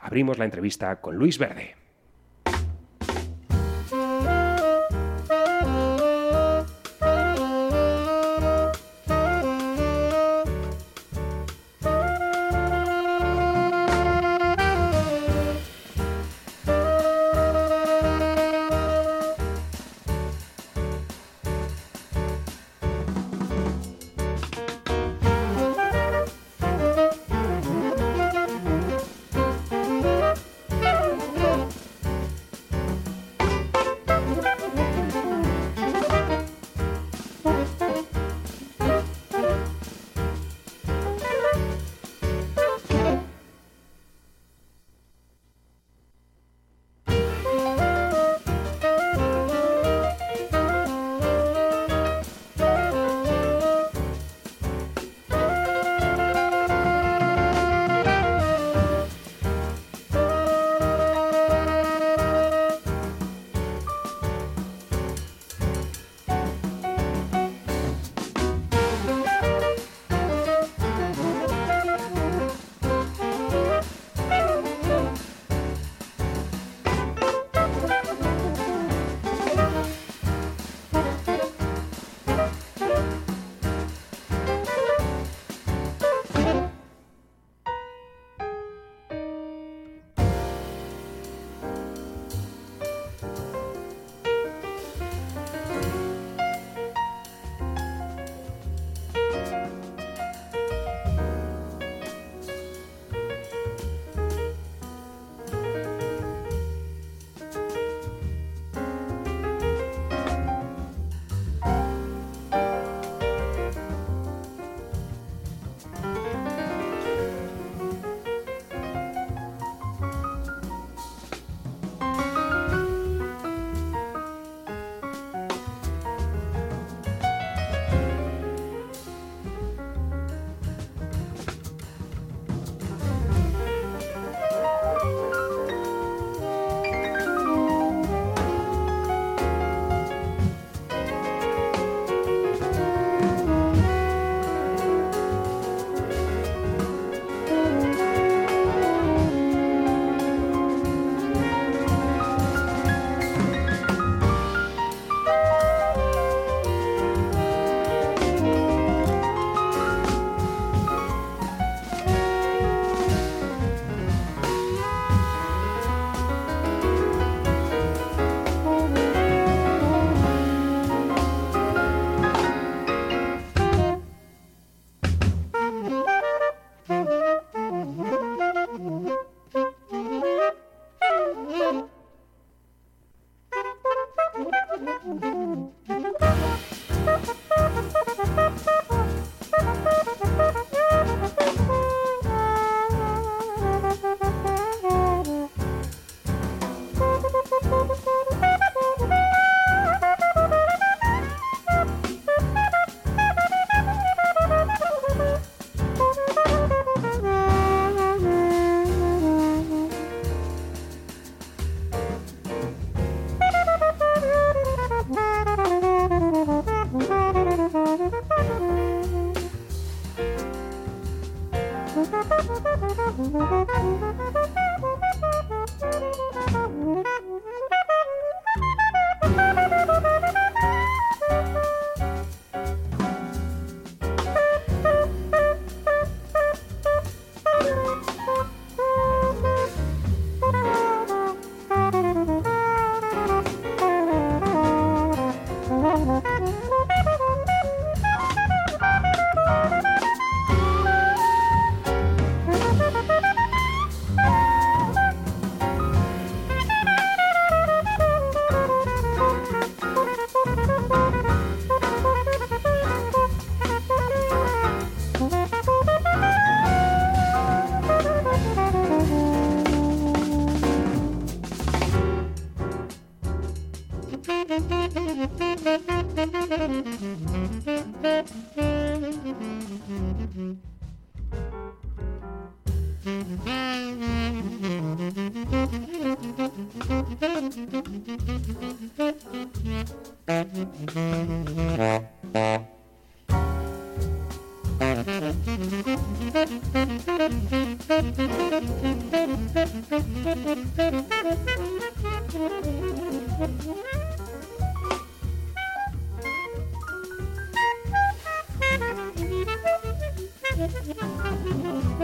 Abrimos la entrevista con Luis Verde.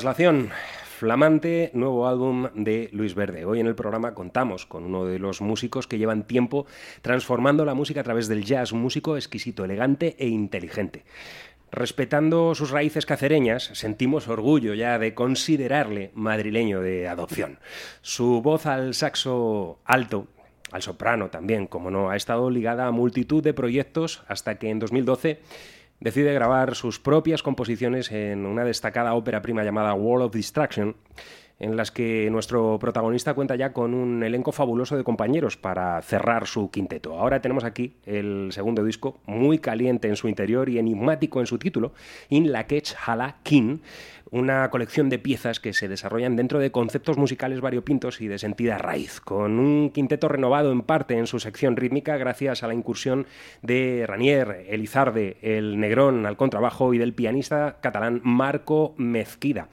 Traslación. Flamante nuevo álbum de Luis Verde. Hoy en el programa contamos con uno de los músicos que llevan tiempo transformando la música a través del jazz, músico exquisito, elegante e inteligente. Respetando sus raíces cacereñas, sentimos orgullo ya de considerarle madrileño de adopción. Su voz al saxo alto, al soprano también, como no, ha estado ligada a multitud de proyectos hasta que en 2012 decide grabar sus propias composiciones en una destacada ópera prima llamada World of Distraction, en las que nuestro protagonista cuenta ya con un elenco fabuloso de compañeros para cerrar su quinteto. Ahora tenemos aquí el segundo disco, muy caliente en su interior y enigmático en su título, In la Ketch Hala King, una colección de piezas que se desarrollan dentro de conceptos musicales variopintos y de sentida raíz, con un quinteto renovado en parte en su sección rítmica gracias a la incursión de Ranier, Elizarde, el Negrón al contrabajo y del pianista catalán Marco Mezquida.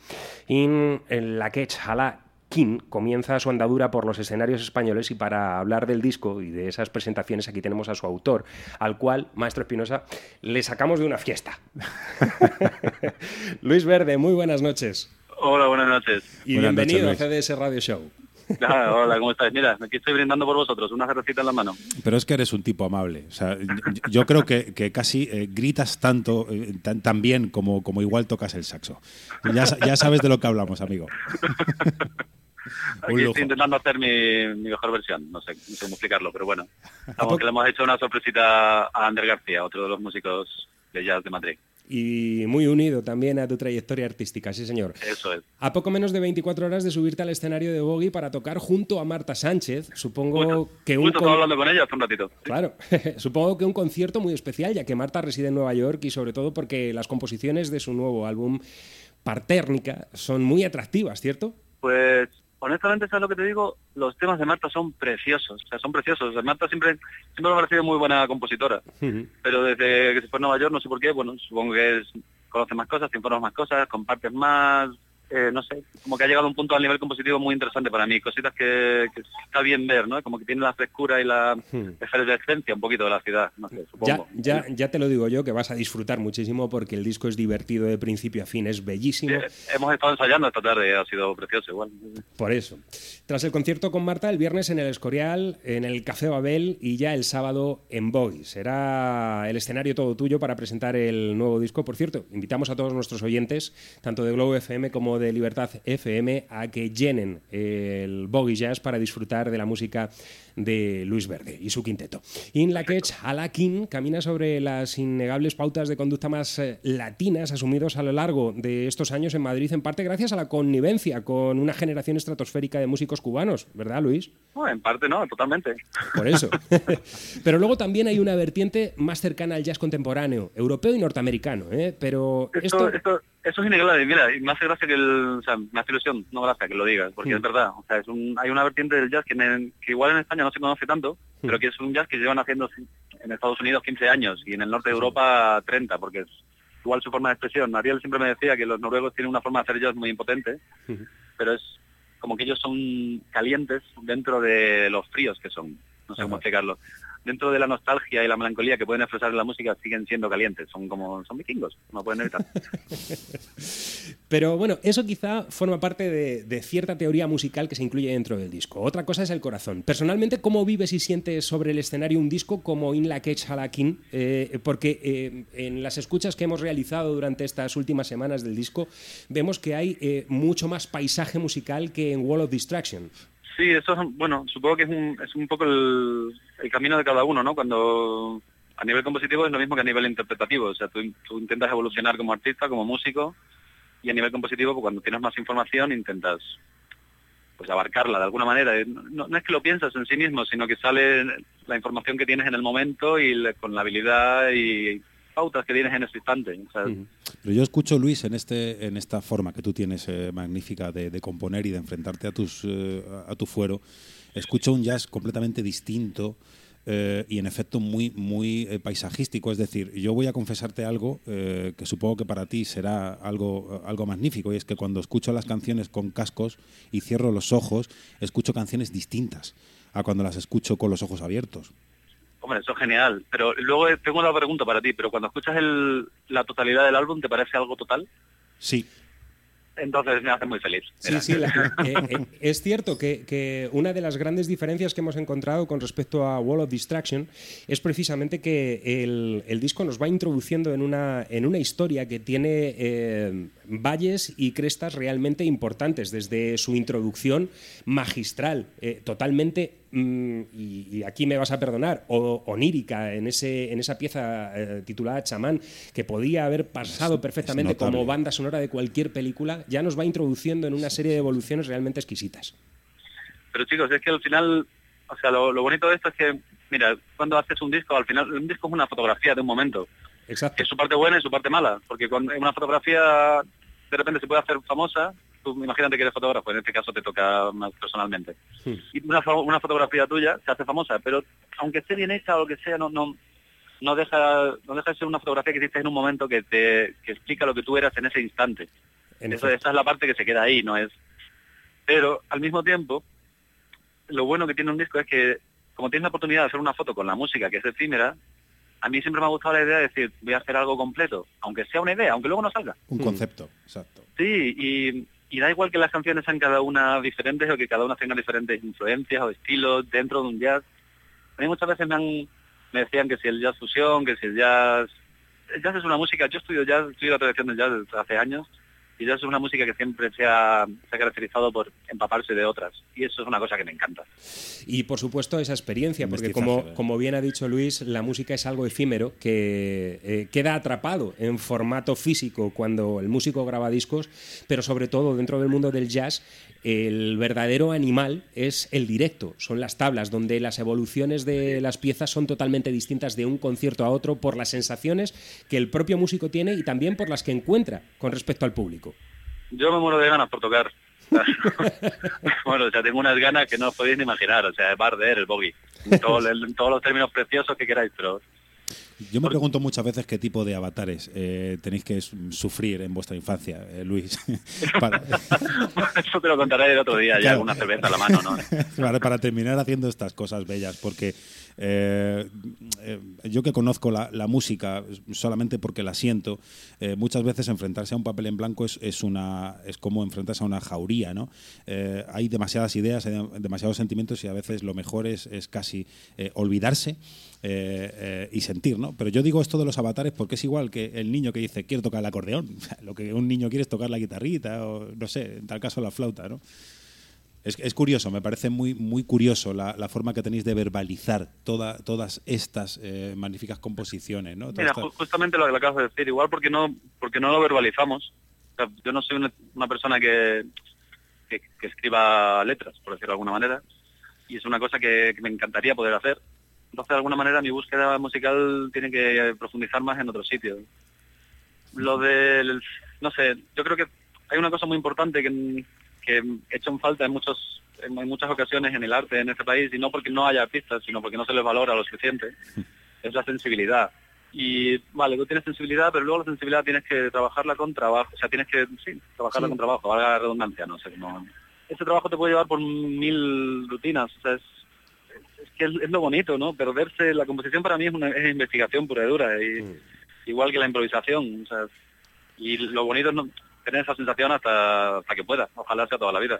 En la Hala King comienza su andadura por los escenarios españoles y para hablar del disco y de esas presentaciones aquí tenemos a su autor, al cual, Maestro Espinosa, le sacamos de una fiesta. Luis Verde, muy buenas noches. Hola, buenas noches. Y bienvenido a CDS Radio Show. Ah, hola, ¿cómo estás? Mira, aquí estoy brindando por vosotros, una cervecita en la mano. Pero es que eres un tipo amable. O sea, yo creo que, casi eh, gritas tanto, eh, tan, bien como, como igual tocas el saxo. Ya, ya sabes de lo que hablamos, amigo. Aquí estoy intentando hacer mi, mejor versión, no sé, cómo explicarlo, pero bueno. Estamos que le hemos hecho una sorpresita a Ander García, otro de los músicos de jazz de Madrid. Y muy unido también a tu trayectoria artística, sí señor. Eso es. A poco menos de 24 horas de subirte al escenario de Boggy para tocar junto a Marta Sánchez, supongo que un... Justo hablando con ella hace un ratito. Claro, supongo que un concierto muy especial, ya que Marta reside en Nueva York y sobre todo porque las composiciones de su nuevo álbum Partérnica son muy atractivas, ¿cierto? Pues honestamente, ¿sabes lo que te digo? Los temas de Marta son preciosos, o sea, son preciosos. Marta siempre, siempre me ha parecido muy buena compositora, pero desde que se fue a Nueva York, no sé por qué, bueno, supongo que es, conoce más cosas, te informa más cosas, compartes más, eh, no sé, como que ha llegado a un punto a nivel compositivo muy interesante para mí, cositas que, está bien ver, ¿no? Como que tiene la frescura y la hmm. efervescencia un poquito de la ciudad, no sé, supongo. Ya, ya, ya te lo digo yo, que vas a disfrutar muchísimo porque el disco es divertido de principio a fin, es bellísimo. hemos estado ensayando esta tarde, ha sido precioso igual. Por eso. Tras el concierto con Marta, el viernes en el Escorial, en el Café Babel y ya el sábado en Boy. Será el escenario todo tuyo para presentar el nuevo disco. Por cierto, invitamos a todos nuestros oyentes, tanto de Globo FM como de Libertad FM a que llenen el Boggy Jazz para disfrutar de la música de Luis Verde y su quinteto. In la Ketch Alakin camina sobre las innegables pautas de conducta más eh, latinas asumidos a lo largo de estos años en Madrid, en parte gracias a la connivencia con una generación estratosférica de músicos cubanos, ¿verdad, Luis? en parte no, totalmente. Por eso. Pero luego también hay una vertiente más cercana al jazz contemporáneo, europeo y norteamericano, ¿eh? Pero esto... esto... Eso es innegable, mira, me hace gracia que el, o sea, me hace ilusión, no gracia que lo digas, porque es verdad, o sea, es un, hay una vertiente del jazz que, que igual en España no se conoce tanto, pero que es un jazz que llevan haciendo en Estados Unidos 15 años y en el norte de Europa 30, porque es igual su forma de expresión. Ariel siempre me decía que los noruegos tienen una forma de hacer jazz muy impotente, pero es como que ellos son calientes dentro de los fríos que son. No sé cómo explicarlo dentro de la nostalgia y la melancolía que pueden expresar en la música, siguen siendo calientes. Son como son vikingos, no pueden evitar. Pero bueno, eso quizá forma parte de, cierta teoría musical que se incluye dentro del disco. Otra cosa es el corazón. Personalmente, ¿cómo vives y sientes sobre el escenario un disco como In La Cage Halakin? Eh, porque eh, en las escuchas que hemos realizado durante estas últimas semanas del disco, vemos que hay eh, mucho más paisaje musical que en Wall of Distraction. Sí, eso es, bueno, supongo que es un, es un poco el, camino de cada uno, ¿no? Cuando a nivel compositivo es lo mismo que a nivel interpretativo, o sea, tú, intentas evolucionar como artista, como músico, y a nivel compositivo, pues cuando tienes más información intentas pues abarcarla de alguna manera. No, es que lo piensas en sí mismo, sino que sale la información que tienes en el momento y con la habilidad y pautas que tienes en ese instante. Pero yo escucho, Luis, en, este, en esta forma que tú tienes eh, magnífica de, componer y de enfrentarte a, tus, eh, a tu fuero, escucho un jazz completamente distinto. Eh, y en efecto muy, muy paisajístico. Es decir, yo voy a confesarte algo que supongo que para ti será algo, algo magnífico, y es que cuando escucho las canciones con cascos y cierro los ojos, escucho canciones distintas a cuando las escucho con los ojos abiertos. Hombre, eso es genial. Pero luego tengo una pregunta para ti. Pero cuando escuchas el, la totalidad del álbum, ¿te parece algo total? Sí. Entonces me hace muy feliz. Sí, sí, eh, eh, es cierto que, una de las grandes diferencias que hemos encontrado con respecto a Wall of Distraction es precisamente que el, disco nos va introduciendo en una, en una historia que tiene eh, valles y crestas realmente importantes, desde su introducción magistral, totalmente Mm, y, aquí me vas a perdonar, o, onírica en, ese, en esa pieza eh, titulada Chamán, que podía haber pasado perfectamente como banda sonora de cualquier película, ya nos va introduciendo en una serie de evoluciones realmente exquisitas. Pero chicos, es que al final, o sea, lo, bonito de esto es que, mira, cuando haces un disco, al final un disco es una fotografía de un momento. Exacto. Que es su parte buena y su parte mala, porque cuando una fotografía de repente se puede hacer famosa, imagínate que eres fotógrafo, en este caso te toca más personalmente. Y una, fotografía tuya se hace famosa, pero aunque esté bien hecha o lo que sea, no, no, no deja, no deja de ser una fotografía que hiciste en un momento que te que explica lo que tú eras en ese instante. Eso, esa es la parte que se queda ahí, no es. Pero al mismo tiempo, lo bueno que tiene un disco es que como tienes la oportunidad de hacer una foto con la música que es efímera, a mí siempre me ha gustado la idea de decir, voy a hacer algo completo, aunque sea una idea, aunque luego no salga. Un concepto, exacto. Sí, y, y da igual que las canciones sean cada una diferentes o que cada una tenga diferentes influencias o estilos dentro de un jazz. A mí muchas veces me, han, me decían que si el jazz fusión, que si el jazz... El jazz es una música, yo estudio jazz, estudio la tradición del jazz desde hace años y ya es una música que siempre se ha, caracterizado por empaparse de otras. Y eso es una cosa que me encanta. Y por supuesto esa experiencia, porque como, como bien ha dicho Luis, la música es algo efímero que eh, queda atrapado en formato físico cuando el músico graba discos, pero sobre todo dentro del mundo del jazz el verdadero animal es el directo, son las tablas, donde las evoluciones de las piezas son totalmente distintas de un concierto a otro por las sensaciones que el propio músico tiene y también por las que encuentra con respecto al público. Yo me muero de ganas por tocar. bueno, o sea, tengo unas ganas que no os podéis ni imaginar, o sea, el barder, el bogey, en todos los términos preciosos que queráis, pero yo me pregunto muchas veces qué tipo de avatares eh, tenéis que sufrir en vuestra infancia, eh, Luis. Eso te lo contaré el otro día, ya alguna cerveza a la mano, ¿no? para, terminar haciendo estas cosas bellas, porque eh, yo que conozco la, música solamente porque la siento, muchas veces enfrentarse a un papel en blanco es, es, una, es como enfrentarse a una jauría, ¿no? hay demasiadas ideas, hay demasiados sentimientos y a veces lo mejor es, es casi olvidarse eh, eh, y sentir, ¿no? Pero yo digo esto de los avatares porque es igual que el niño que dice quiero tocar el acordeón. lo que un niño quiere es tocar la guitarrita o, no sé, en tal caso la flauta, ¿no? Es, curioso, me parece muy, muy curioso la, forma que tenéis de verbalizar toda, todas estas eh, magníficas composiciones. ¿no? Mira, justamente lo que acabas de decir, igual porque no, porque no lo verbalizamos. yo no soy una, persona que, que, escriba letras, por decirlo de alguna manera, y es una cosa que me encantaría poder hacer, entonces, de alguna manera, mi búsqueda musical tiene que profundizar más en otros sitios. Lo del, no sé, yo creo que hay una cosa muy importante que, que en falta en muchos en muchas ocasiones en el arte en este país, y no porque no haya artistas, sino porque no se les valora lo suficiente, es la sensibilidad. Y vale, tú tienes sensibilidad, pero luego la sensibilidad tienes que trabajarla con trabajo, o sea, tienes que, sí, trabajarla con trabajo, valga la redundancia, no sé cómo... Ese trabajo te puede llevar por mil rutinas, o sea, es, es que es, lo bonito, ¿no? Perderse, la composición para mí es una es investigación pura y dura, y, mm. igual que la improvisación, o sea, y lo bonito no, tener esa sensación hasta, hasta que pueda, ojalá sea toda la vida.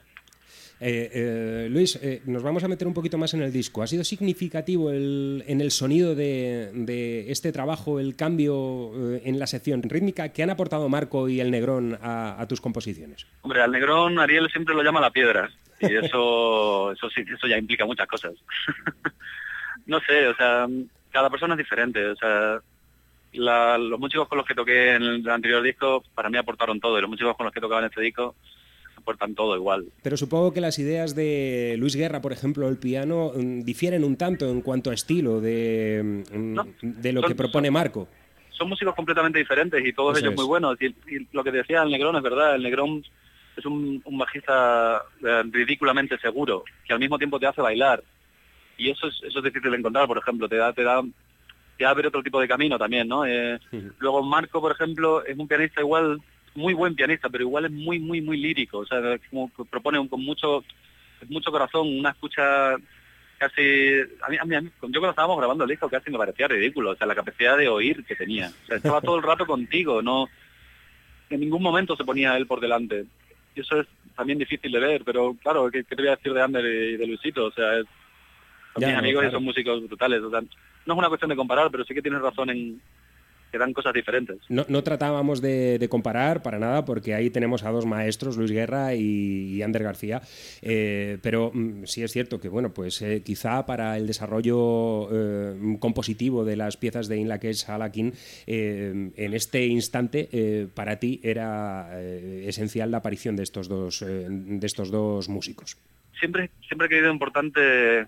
Eh, eh, Luis, eh, nos vamos a meter un poquito más en el disco. ¿Ha sido significativo en el sonido de, este trabajo, el cambio en la sección rítmica que han aportado Marco y el Negrón a, tus composiciones? Hombre, al Negrón Ariel siempre lo llama la piedra y eso, eso, sí, eso ya implica muchas cosas. no sé, o sea, cada persona es diferente, o sea, los músicos con los que toqué en el anterior disco para mí aportaron todo y los músicos con los que tocaba en este disco aportan todo igual. Pero supongo que las ideas de Luis Guerra, por ejemplo, el piano, mm, difieren un tanto en cuanto a estilo de, mm, de lo que propone Marco. Son músicos completamente diferentes y todos ellos muy buenos. Y, lo que decía el Negrón es verdad, el Negrón es un, bajista eh, ridículamente seguro, que al mismo tiempo te hace bailar. Y eso es, eso es difícil de encontrar, por ejemplo, te da, te da te abre otro tipo de camino también, ¿no? Eh, luego Marco, por ejemplo, es un pianista igual muy buen pianista, pero igual es muy, muy, muy lírico. O sea, como propone con mucho, mucho corazón, una escucha casi... A mí, a mí, yo cuando estábamos grabando el disco casi me parecía ridículo. O sea, la capacidad de oír que tenía. O sea, estaba todo el rato contigo, no... En ningún momento se ponía él por delante. Y eso es también difícil de ver, pero claro, ¿qué, te voy a decir de Ander y de Luisito? O sea, son mis amigos y son músicos brutales. O sea, no es una cuestión de comparar, pero sí que tienes razón en, que dan cosas diferentes. No, no tratábamos de, comparar para nada, porque ahí tenemos a dos maestros, Luis Guerra y, Ander García, eh, pero mm, sí es cierto que, bueno, pues eh, quizá para el desarrollo eh, compositivo de las piezas de Inlakesh Alakin, en este instante, para ti era esencial la aparición de estos dos, de estos dos músicos. Siempre, siempre he creído importante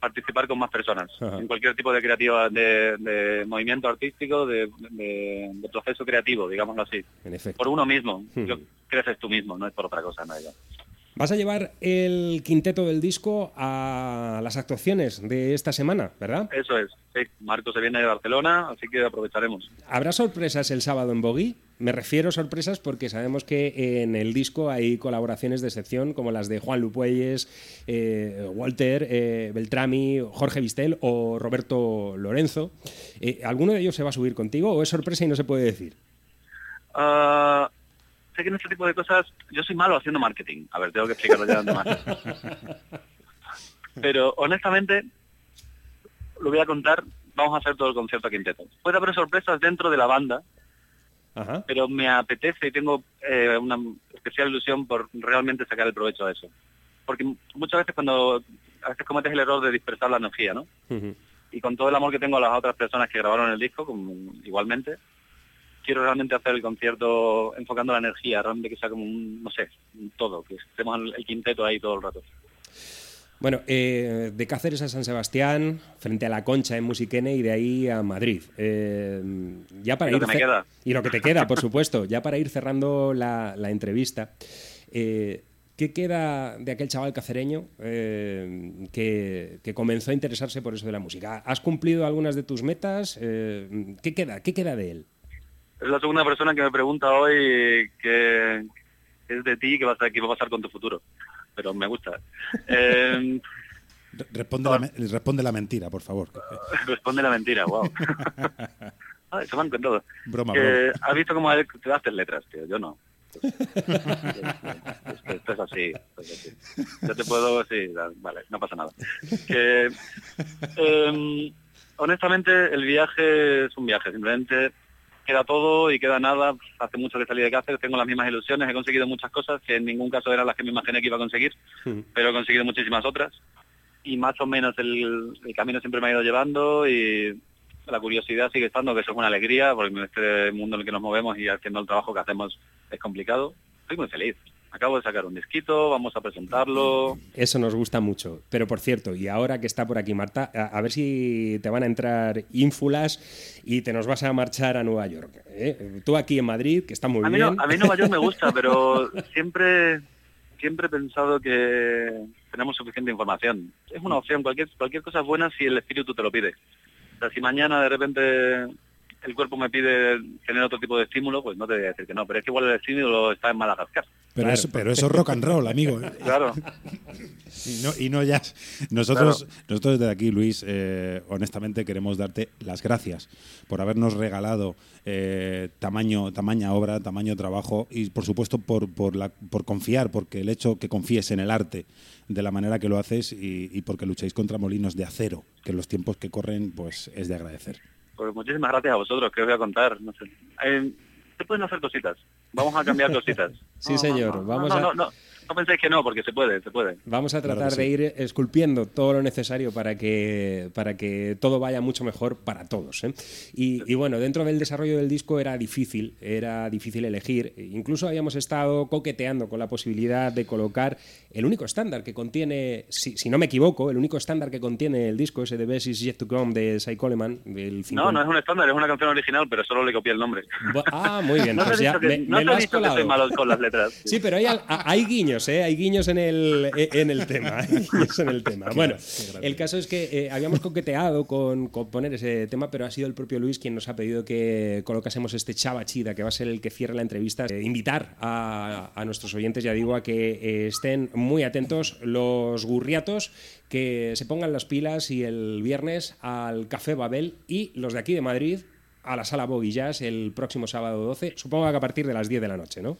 participar con más personas en cualquier tipo de creativa, de, movimiento artístico, de, proceso creativo, digámoslo así. Por uno mismo. creces tú mismo, no es por otra cosa, no Vas a llevar el quinteto del disco a las actuaciones de esta semana, ¿verdad? Eso es. Sí, Marco se viene de Barcelona, así que aprovecharemos. ¿Habrá sorpresas el sábado en Bogui? Me refiero a sorpresas porque sabemos que en el disco hay colaboraciones de excepción como las de Juan Lupuelles, eh, Walter eh, Beltrami, Jorge Vistel o Roberto Lorenzo. Eh, ¿Alguno de ellos se va a subir contigo o es sorpresa y no se puede decir? Uh, sé que en este tipo de cosas yo soy malo haciendo marketing. A ver, tengo que explicarlo ya más. Pero honestamente, lo voy a contar, vamos a hacer todo el concierto a quinteto. Puede haber sorpresas dentro de la banda, pero me apetece y tengo eh, una especial ilusión por realmente sacar el provecho a eso. Porque muchas veces cuando a veces cometes el error de dispersar la energía, ¿no? Y con todo el amor que tengo a las otras personas que grabaron el disco, como, igualmente, quiero realmente hacer el concierto enfocando la energía, realmente que sea como un, no sé, un todo, que estemos el quinteto ahí todo el rato. Bueno, eh, de Cáceres a San Sebastián, frente a la Concha en Musiquene y de ahí a Madrid. Eh, ya para y lo que me queda. Y lo que te queda, por supuesto. Ya para ir cerrando la, entrevista. Eh, ¿Qué queda de aquel chaval cacereño que, comenzó a interesarse por eso de la música? ¿Has cumplido algunas de tus metas? ¿Qué queda? ¿Qué queda de él? Es la segunda persona que me pregunta hoy qué es de ti, qué va a pasar con tu futuro pero me gusta. Eh, responde, la, responde la mentira, por favor. responde la mentira, wow. ah, eso van con todo. Broma, ¿Has visto cómo te das letras, tío? Yo no. esto, es así, Yo te puedo, sí, vale, no pasa nada. Que, eh, honestamente, el viaje es un viaje, simplemente queda todo y queda nada. Hace mucho que salí de Cáceres, tengo las mismas ilusiones, he conseguido muchas cosas que en ningún caso eran las que me imaginé que iba a conseguir, pero he conseguido muchísimas otras. Y más o menos el, camino siempre me ha ido llevando y la curiosidad sigue estando, que eso es una alegría, porque en este mundo en el que nos movemos y haciendo el trabajo que hacemos es complicado. Estoy muy feliz. Acabo de sacar un disquito, vamos a presentarlo. Eso nos gusta mucho. Pero por cierto, y ahora que está por aquí Marta, a, ver si te van a entrar ínfulas y te nos vas a marchar a Nueva York. ¿eh? Tú aquí en Madrid, que está muy a bien. a mí Nueva York me gusta, pero siempre, siempre he pensado que tenemos suficiente información. Es una opción, cualquier, cualquier cosa es buena si el espíritu te lo pide. sea, si mañana de repente el cuerpo me pide tener otro tipo de estímulo, pues no te voy a decir que no, pero es que igual el estímulo está en Madagascar. Pero, eso, pero eso es rock and roll, amigo. ¿eh? Claro. Y no, y no jazz. Nosotros, nosotros desde aquí, Luis, eh, honestamente queremos darte las gracias por habernos regalado eh, tamaño, tamaña obra, tamaño trabajo y, por supuesto, por, por, la, por confiar, porque el hecho que confíes en el arte de la manera que lo haces y, y porque lucháis contra molinos de acero, que en los tiempos que corren, pues es de agradecer. Pues muchísimas gracias a vosotros, que os voy a contar. No sé. Eh, se pueden hacer cositas. Vamos a cambiar cositas. sí, señor. Vamos no, a... no, penséis que no, porque se puede, se puede. Vamos a Claro tratar de sí. ir esculpiendo todo lo necesario para que, para que todo vaya mucho mejor para todos. ¿eh? Y, y bueno, dentro del desarrollo del disco era difícil, era difícil elegir. Incluso habíamos estado coqueteando con la posibilidad de colocar el único estándar que contiene, si, si no me equivoco, el único estándar que contiene el disco, ese de Best Is Yet to Come de Cy Coleman. Del No, 50. no es un estándar, es una canción original, pero solo le copié el nombre. Ah, muy bien. No te pues he ya dicho que, me, no me te lo he has dicho que colado. soy malo con las letras. Sí, pero hay, hay guiños, ¿eh? Hay guiños en el, en el tema. hay guiños en el tema. Bueno, el caso es que eh, habíamos coqueteado con, con poner ese tema, pero ha sido el propio Luis quien nos ha pedido que colocásemos este chava chida, que va a ser el que cierre la entrevista. Eh, invitar a, a nuestros oyentes, ya digo, a que eh, estén muy atentos los gurriatos, que se pongan las pilas y el viernes al Café Babel y los de aquí de Madrid a la sala Jazz el próximo sábado 12, supongo que a partir de las 10 de la noche, ¿no?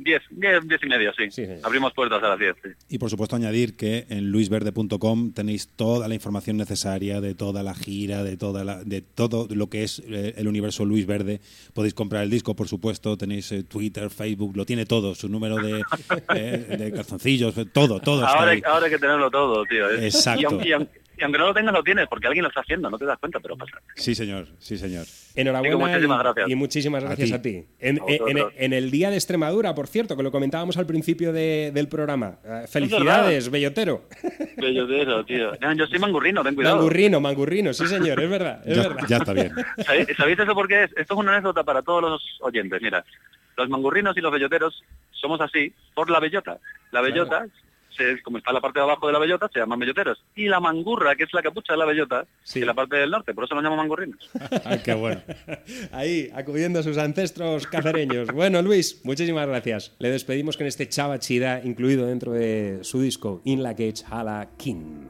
Diez, diez, diez y media, sí. Sí. Abrimos puertas a las diez, sí. Y por supuesto añadir que en luisverde.com tenéis toda la información necesaria de toda la gira, de toda la, de todo lo que es eh, el universo Luis Verde. Podéis comprar el disco, por supuesto, tenéis eh, Twitter, Facebook, lo tiene todo, su número de, eh, de calzoncillos, todo, todo está Ahora, ahí. ahora hay que tenerlo todo, tío. Exacto. Y aunque, y aunque- y aunque no lo tengas, lo tienes, porque alguien lo está haciendo, no te das cuenta, pero pasa. Sí, señor, sí, señor. Enhorabuena muchísimas y- gracias. y, muchísimas A gracias ti. a ti. En, A vosotros. en- en el Día de Extremadura, por cierto, que lo comentábamos al principio de- del programa. Eh, felicidades, bellotero. Bellotero, tío. No, yo soy mangurrino, ten cuidado. Mangurrino, mangurrino, sí señor, es verdad, es Ya, verdad. ya está bien. ¿Sabéis, sabéis eso por qué es? Esto es una anécdota para todos los oyentes. Mira, los mangurrinos y los belloteros somos así por la bellota. La bellota, se- como está la parte de abajo de la bellota, se llaman belloteros. Y la mangurra, que es la capucha de la bellota, Sí. es la parte del norte, por eso nos llaman mangurrinos. Ah, qué bueno. Ahí, acudiendo a sus ancestros cacereños. Bueno, Luis, muchísimas gracias. Le despedimos con este chava chida incluido dentro de su disco In La Cage Hala King.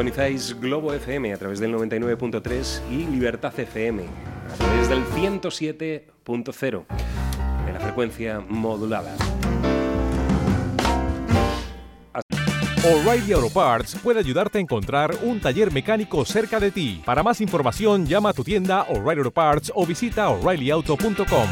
Sintonizáis Globo FM a través del 99.3 y Libertad FM a través del 107.0 en la frecuencia modulada. O'Reilly Auto Parts puede ayudarte a encontrar un taller mecánico cerca de ti. Para más información, llama a tu tienda O'Reilly Auto Parts o visita oreillyauto.com.